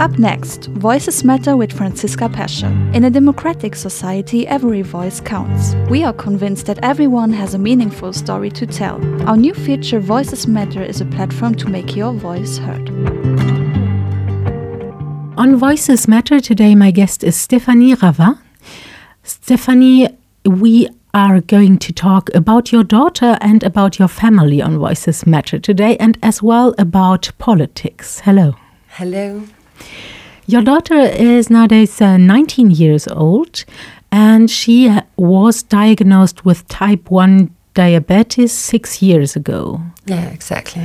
Up next, Voices Matter with Franziska Pesce. In a democratic society, every voice counts. We are convinced that everyone has a meaningful story to tell. Our new feature, Voices Matter, is a platform to make your voice heard. On Voices Matter today, my guest is Stephanie Ravat. Stephanie, we are going to talk about your daughter and about your family on Voices Matter today, and as well about politics. Hello. Hello. Your daughter is nowadays uh, 19 years old and she was diagnosed with type 1 diabetes six years ago. Yeah, exactly.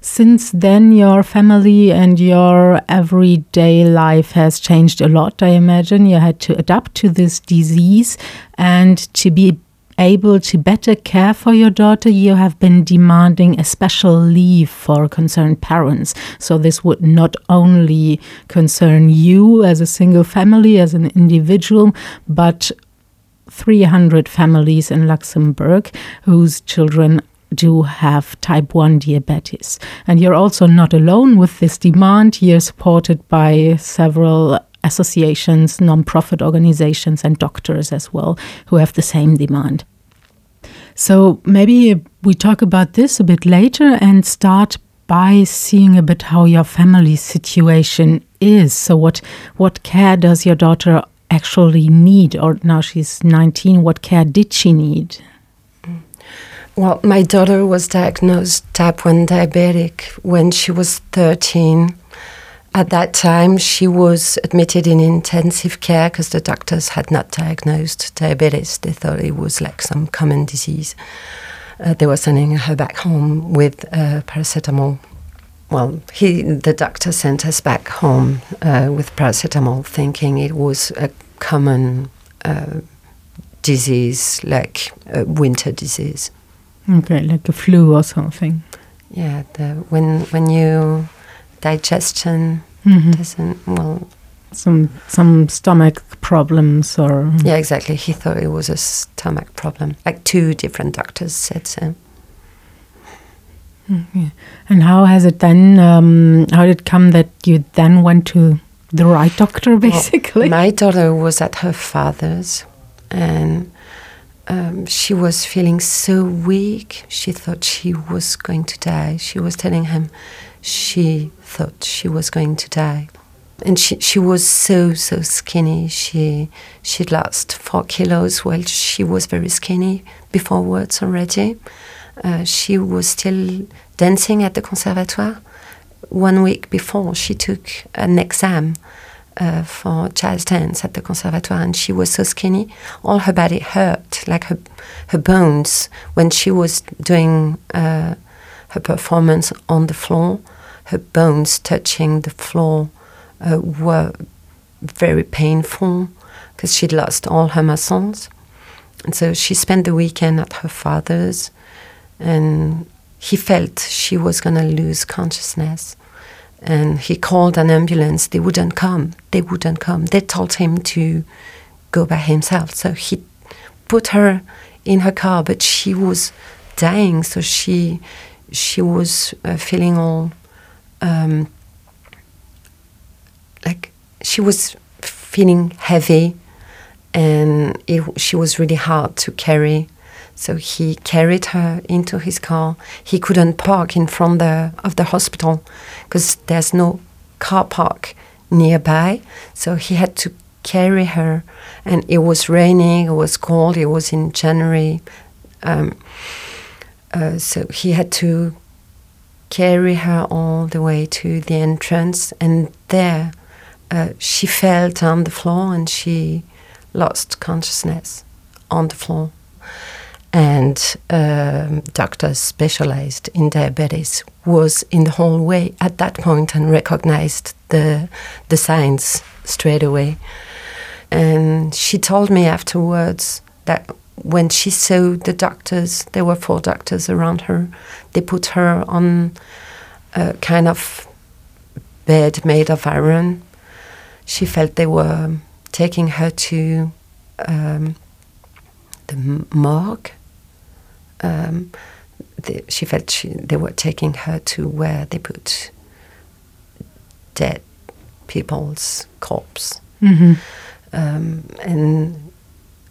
Since then, your family and your everyday life has changed a lot, I imagine. You had to adapt to this disease and to be able to better care for your daughter, you have been demanding a special leave for concerned parents. So, this would not only concern you as a single family, as an individual, but 300 families in Luxembourg whose children do have type 1 diabetes. And you're also not alone with this demand. You're supported by several associations, non-profit organizations, and doctors as well who have the same demand. So maybe we talk about this a bit later and start by seeing a bit how your family situation is. So what what care does your daughter actually need or now she's 19 what care did she need? Well, my daughter was diagnosed type 1 diabetic when she was 13 at that time, she was admitted in intensive care because the doctors had not diagnosed diabetes. They thought it was like some common disease. Uh, they were sending her back home with uh, paracetamol. Well, he, the doctor sent us back home uh, with paracetamol, thinking it was a common uh, disease, like a winter disease. Okay, like a flu or something. Yeah, the, when when you digestion mm-hmm. doesn't well some some stomach problems or yeah exactly. He thought it was a stomach problem. Like two different doctors said so. Mm-hmm. and how has it then um, how did it come that you then went to the right doctor basically? well, my daughter was at her father's and um, she was feeling so weak. She thought she was going to die. She was telling him she thought she was going to die. And she, she was so, so skinny. She, she'd lost four kilos while she was very skinny before words already. Uh, she was still dancing at the conservatoire. One week before, she took an exam uh, for jazz dance at the conservatoire, and she was so skinny, all her body hurt, like her her bones. When she was doing uh, her performance on the floor, her bones touching the floor uh, were very painful because she'd lost all her muscles. And so she spent the weekend at her father's, and he felt she was going to lose consciousness. And he called an ambulance. They wouldn't come. They wouldn't come. They told him to go by himself. So he put her in her car, but she was dying. So she she was uh, feeling all um, like she was feeling heavy and it, she was really hard to carry. So he carried her into his car. He couldn't park in front the, of the hospital because there's no car park nearby. So he had to carry her, and it was raining. It was cold. It was in January, um, uh, so he had to carry her all the way to the entrance, and there uh, she fell on the floor and she lost consciousness on the floor. And um, doctors specialized in diabetes was in the hallway at that point and recognized the the signs straight away. And she told me afterwards that when she saw the doctors, there were four doctors around her, they put her on a kind of bed made of iron. She felt they were taking her to um, the morgue. Um, the, she felt she, they were taking her to where they put dead people's corpse. Mhm. Um, and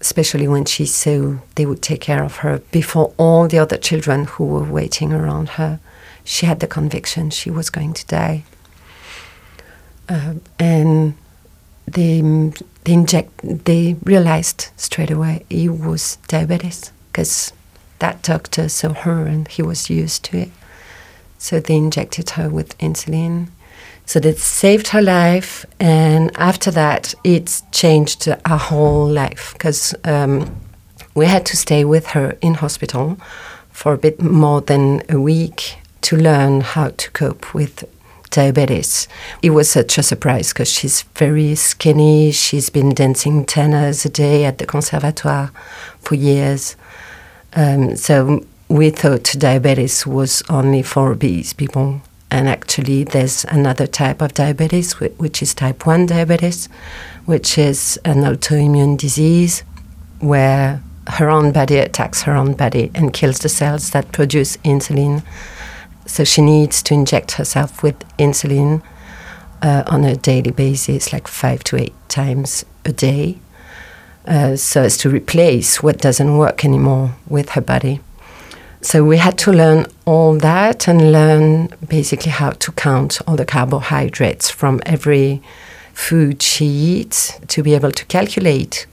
especially when she saw they would take care of her before all the other children who were waiting around her, she had the conviction she was going to die. Um, and they, they inject, they realized straight away he was diabetes because that doctor saw her and he was used to it. So they injected her with insulin. So that saved her life, and after that, it's changed her whole life because um, we had to stay with her in hospital for a bit more than a week to learn how to cope with diabetes. It was such a surprise because she's very skinny. She's been dancing 10 hours a day at the conservatoire for years. Um, so we thought diabetes was only for obese people. And actually, there's another type of diabetes, which is type 1 diabetes, which is an autoimmune disease where her own body attacks her own body and kills the cells that produce insulin. So she needs to inject herself with insulin uh, on a daily basis, like five to eight times a day, uh, so as to replace what doesn't work anymore with her body. So we had to learn all that and learn basically how to count all the carbohydrates from every food she eats to be able to calculate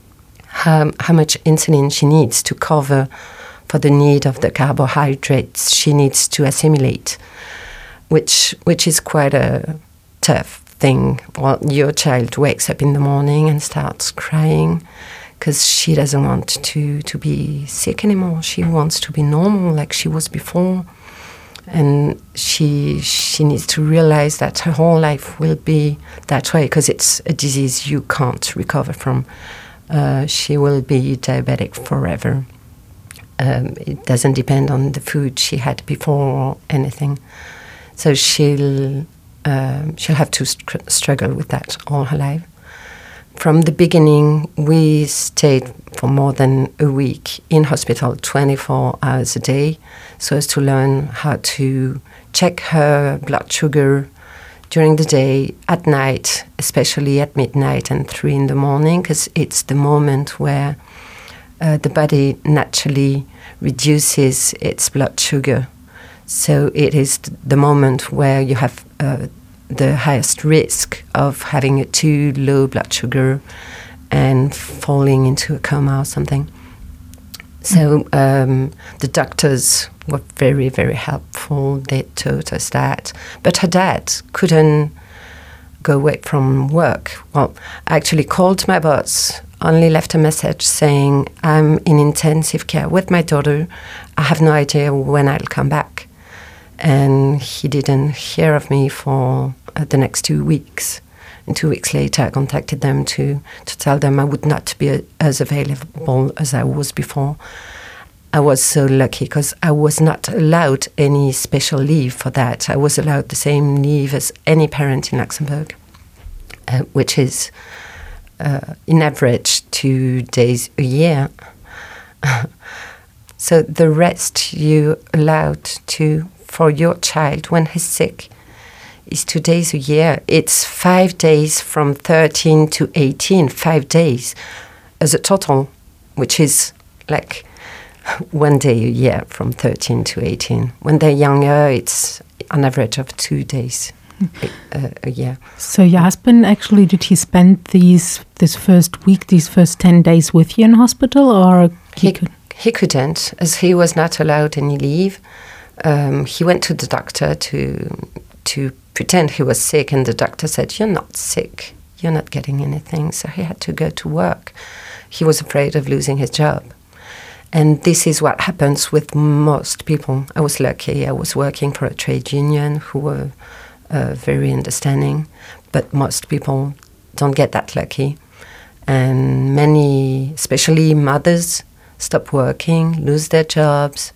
how, how much insulin she needs to cover for the need of the carbohydrates she needs to assimilate, which which is quite a tough thing. Well, your child wakes up in the morning and starts crying because she doesn't want to, to be sick anymore. She wants to be normal like she was before. And she, she needs to realize that her whole life will be that way because it's a disease you can't recover from. Uh, she will be diabetic forever. Um, it doesn't depend on the food she had before or anything. So she'll, um, she'll have to str- struggle with that all her life from the beginning, we stayed for more than a week in hospital 24 hours a day so as to learn how to check her blood sugar during the day, at night, especially at midnight and 3 in the morning, because it's the moment where uh, the body naturally reduces its blood sugar. So it is the moment where you have uh, the highest risk of having a too low blood sugar and falling into a coma or something. So um, the doctors were very, very helpful. They taught us that. But her dad couldn't go away from work. Well, I actually called my boss, only left a message saying, I'm in intensive care with my daughter. I have no idea when I'll come back. And he didn't hear of me for uh, the next two weeks. And two weeks later, I contacted them to, to tell them I would not be a, as available as I was before. I was so lucky because I was not allowed any special leave for that. I was allowed the same leave as any parent in Luxembourg, uh, which is, uh, in average, two days a year. so the rest you allowed to for your child when he's sick is two days a year. It's five days from 13 to 18, five days as a total, which is like one day a year from 13 to 18. When they're younger, it's an average of two days a, uh, a year. So your husband actually did he spend these this first week, these first ten days with you in hospital, or He, he couldn't, as he was not allowed any leave. Um, he went to the doctor to to pretend he was sick, and the doctor said, "You're not sick. You're not getting anything." So he had to go to work. He was afraid of losing his job, and this is what happens with most people. I was lucky. I was working for a trade union who were uh, very understanding, but most people don't get that lucky, and many, especially mothers, stop working, lose their jobs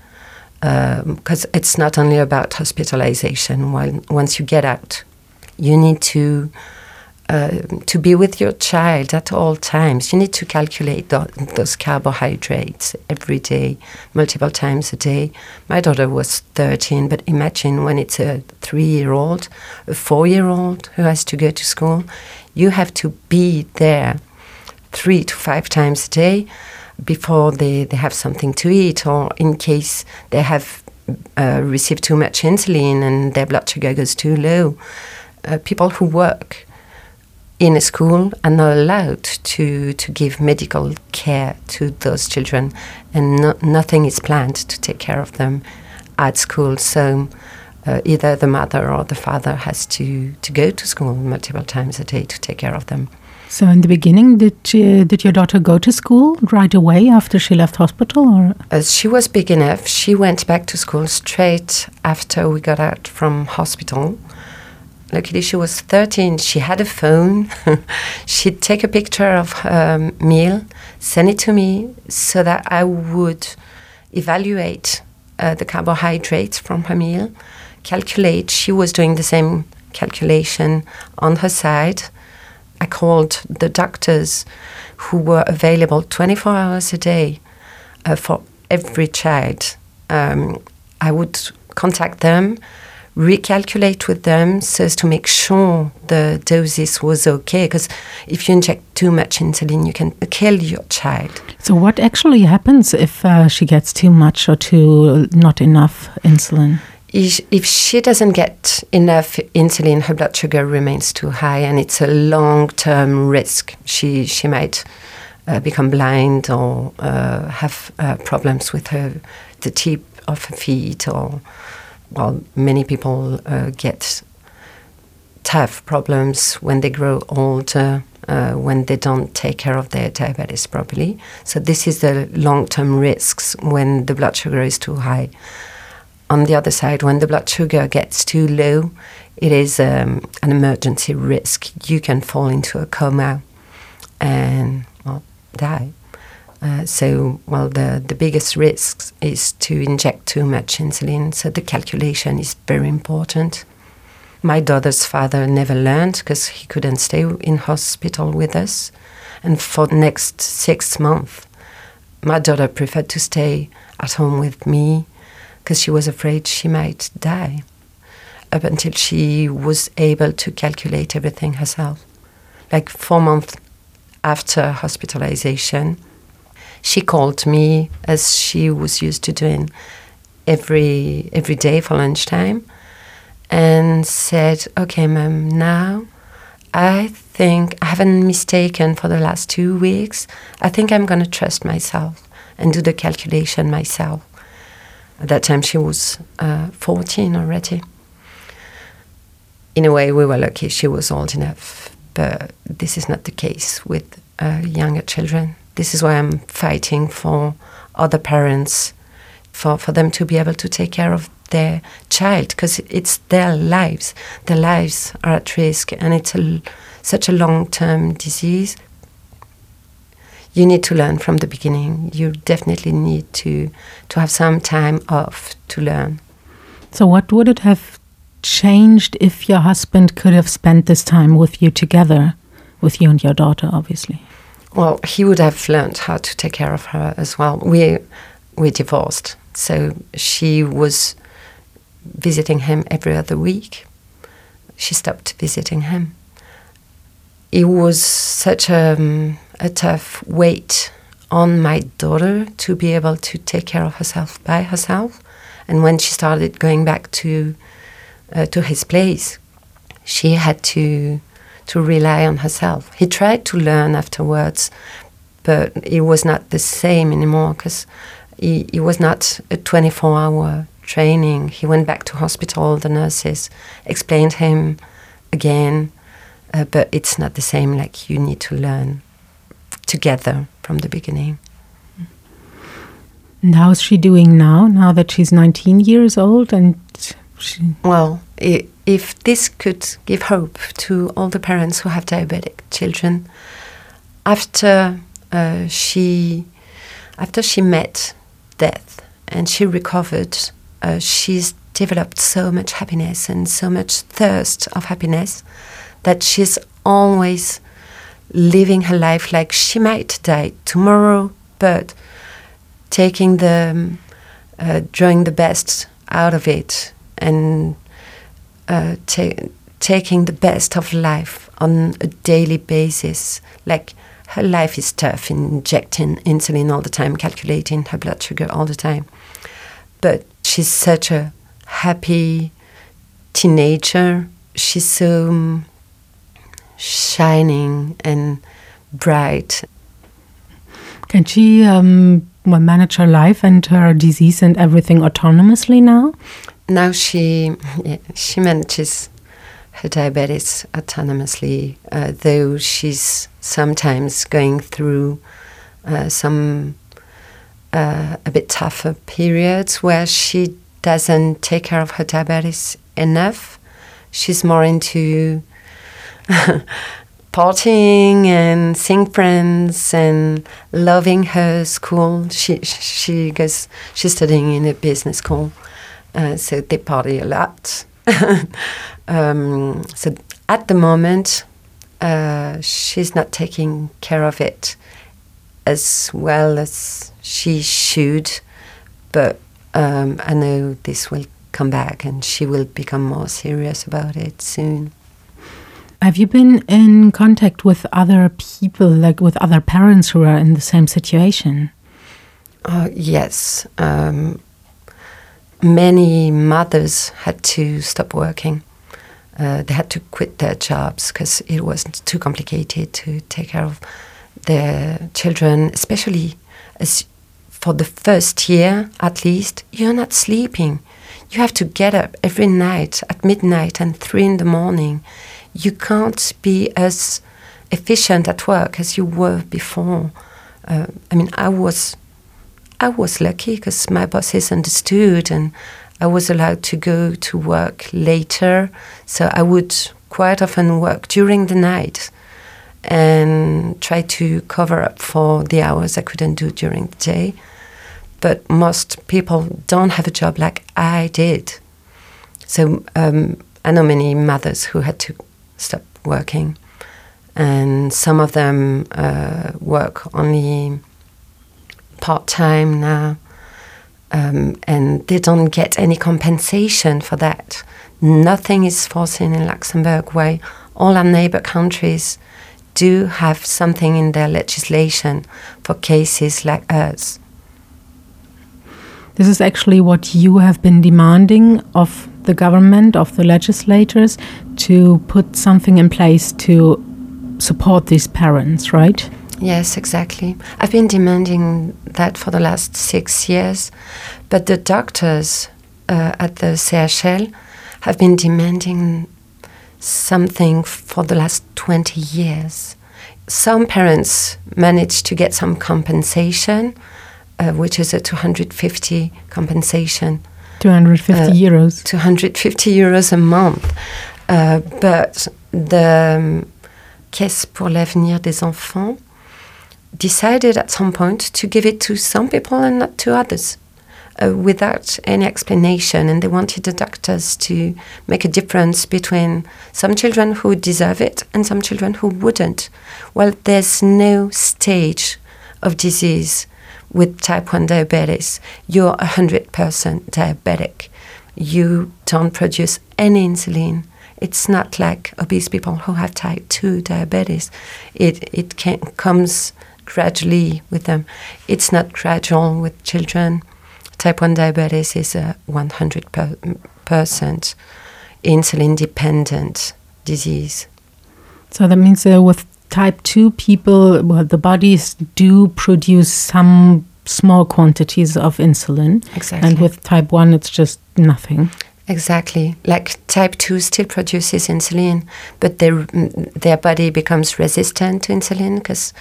because um, it's not only about hospitalization. While once you get out, you need to uh, to be with your child at all times. You need to calculate th- those carbohydrates every day, multiple times a day. My daughter was 13, but imagine when it's a three year old, a four year old who has to go to school, you have to be there three to five times a day before they, they have something to eat, or in case they have uh, received too much insulin and their blood sugar goes too low. Uh, people who work in a school are not allowed to, to give medical care to those children, and no, nothing is planned to take care of them at school. So uh, either the mother or the father has to, to go to school multiple times a day to take care of them. So in the beginning, did uh, did your daughter go to school right away after she left hospital, or As she was big enough, she went back to school straight after we got out from hospital. Luckily, she was 13. She had a phone. She'd take a picture of her meal, send it to me so that I would evaluate uh, the carbohydrates from her meal, calculate. She was doing the same calculation on her side. I called the doctors who were available 24 hours a day uh, for every child. Um, I would contact them, recalculate with them so as to make sure the doses was okay. Because if you inject too much insulin, you can kill your child. so? What actually happens if uh, she gets too much or too not enough insulin? If she doesn't get enough insulin, her blood sugar remains too high, and it's a long-term risk. She she might uh, become blind or uh, have uh, problems with her the tip of her feet, or well, many people uh, get tough problems when they grow older. Uh, when they don't take care of their diabetes properly. So, this is the long term risks when the blood sugar is too high on the other side, when the blood sugar gets too low, it is um, an emergency risk. You can fall into a coma and well, die. Uh, so, well, the, the biggest risk is to inject too much insulin. So, the calculation is very important. My daughter's father never learned because he couldn't stay in hospital with us. And for the next six months, my daughter preferred to stay at home with me because she was afraid she might die up until she was able to calculate everything herself. Like four months after hospitalization, she called me as she was used to doing every every day for lunchtime and said, Okay, ma'am, now I think I haven't mistaken for the last two weeks. I think I'm going to trust myself and do the calculation myself. At that time, she was uh, 14 already. In a way, we were lucky she was old enough, but this is not the case with uh, younger children. This is why I'm fighting for other parents, for, for them to be able to take care of their child, because it's their lives. Their lives are at risk, and it's a, such a long term disease you need to learn from the beginning. You definitely need to to have some time off to learn. So, what would it have changed if your husband could have spent this time with you together, with you and your daughter, obviously? Well, he would have learned how to take care of her as well. We we divorced, so she was visiting him every other week. She stopped visiting him. It was such a, um, a tough weight on my daughter to be able to take care of herself by herself. And when she started going back to uh, to his place, she had to to rely on herself. He tried to learn afterwards, but it was not the same anymore because he, it was not a 24 hour training. He went back to hospital. The nurses explained him again, uh, but it's not the same. Like you need to learn together from the beginning. And how's she doing now, now that she's 19 years old and she, Well, i- if this could give hope to all the parents who have diabetic children, after uh, she after she met death and she recovered, uh, she's developed so much happiness and so much thirst of happiness that she's always living her life like she might die tomorrow, but taking the um, uh, drawing the best out of it and uh, ta- taking the best of life on a daily basis. Like her life is tough, injecting insulin all the time, calculating her blood sugar all the time. But she's such a happy teenager. She's so um, shining and bright. Can she um, manage her life and her disease and everything autonomously now? Now she yeah, she manages her diabetes autonomously, uh, though she's sometimes going through uh, some uh, a bit tougher periods where she doesn't take care of her diabetes enough. She's more into partying and seeing friends and loving her school. She she goes she's studying in a business school, uh, so they party a lot. um, so at the moment, uh, she's not taking care of it as well as she should, but um, I know this will come back and she will become more serious about it soon. Have you been in contact with other people, like with other parents who are in the same situation? Uh, yes. Um, many mothers had to stop working. Uh, they had to quit their jobs because it was too complicated to take care of their children, especially as for the first year at least, you're not sleeping. You have to get up every night at midnight and three in the morning you can't be as efficient at work as you were before. Uh, I mean, I was, I was lucky because my bosses understood, and I was allowed to go to work later. So I would quite often work during the night and try to cover up for the hours I couldn't do during the day. But most people don't have a job like I did. So um, I know many mothers who had to stop working, and some of them uh, work only part time now, um, and they don't get any compensation for that. Nothing is foreseen in Luxembourg, where all our neighbor countries do have something in their legislation for cases like us. This is actually what you have been demanding of the government, of the legislators, to put something in place to support these parents, right? Yes, exactly. I've been demanding that for the last six years, but the doctors uh, at the CHL have been demanding something for the last 20 years. Some parents managed to get some compensation, uh, which is a 250 compensation 250 uh, euros. 250 euros a month. Uh, but the um, Caisse pour l'avenir des enfants decided at some point to give it to some people and not to others. Uh, without any explanation, and they wanted the doctors to make a difference between some children who deserve it and some children who wouldn't. Well, there's no stage of disease with type 1 diabetes, you're 100% diabetic. You don't produce any insulin. It's not like obese people who have type 2 diabetes. It, it can, comes gradually with them. It's not gradual with children. Type 1 diabetes is a 100% insulin dependent disease. So that means uh, with type 2 people, well, the bodies do produce some small quantities of insulin. Exactly. And with type 1, it's just nothing. Exactly. Like type 2 still produces insulin, but their, their body becomes resistant to insulin because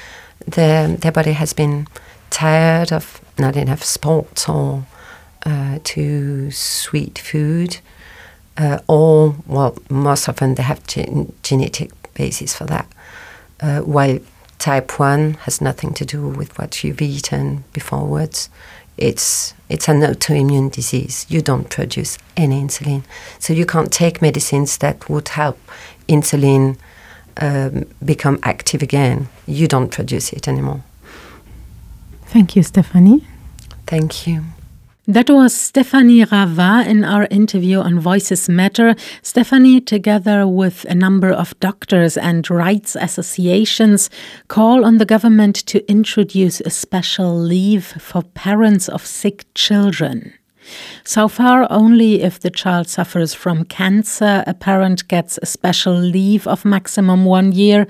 the, their body has been tired of not enough sports or uh, too sweet food. Uh, or, well, most often they have gen- genetic basis for that uh, while type 1 has nothing to do with what you've eaten beforewards. It's, it's an autoimmune disease. You don't produce any insulin. So you can't take medicines that would help insulin um, become active again. You don't produce it anymore. Thank you, Stephanie. Thank you. That was Stephanie Ravat in our interview on Voices Matter. Stephanie, together with a number of doctors and rights associations, call on the government to introduce a special leave for parents of sick children. So far, only if the child suffers from cancer, a parent gets a special leave of maximum one year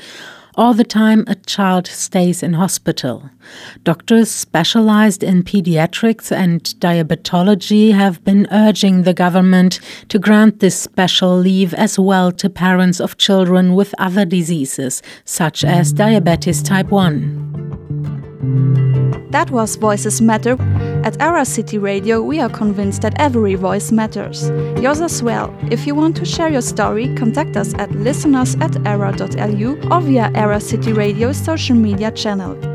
all the time a child stays in hospital. Doctors specialized in pediatrics and diabetology have been urging the government to grant this special leave as well to parents of children with other diseases, such as diabetes type 1. That was Voices Matter. At ARA City Radio, we are convinced that every voice matters. Yours as well. If you want to share your story, contact us at listeners at ara.lu or via ARA City Radio's social media channel.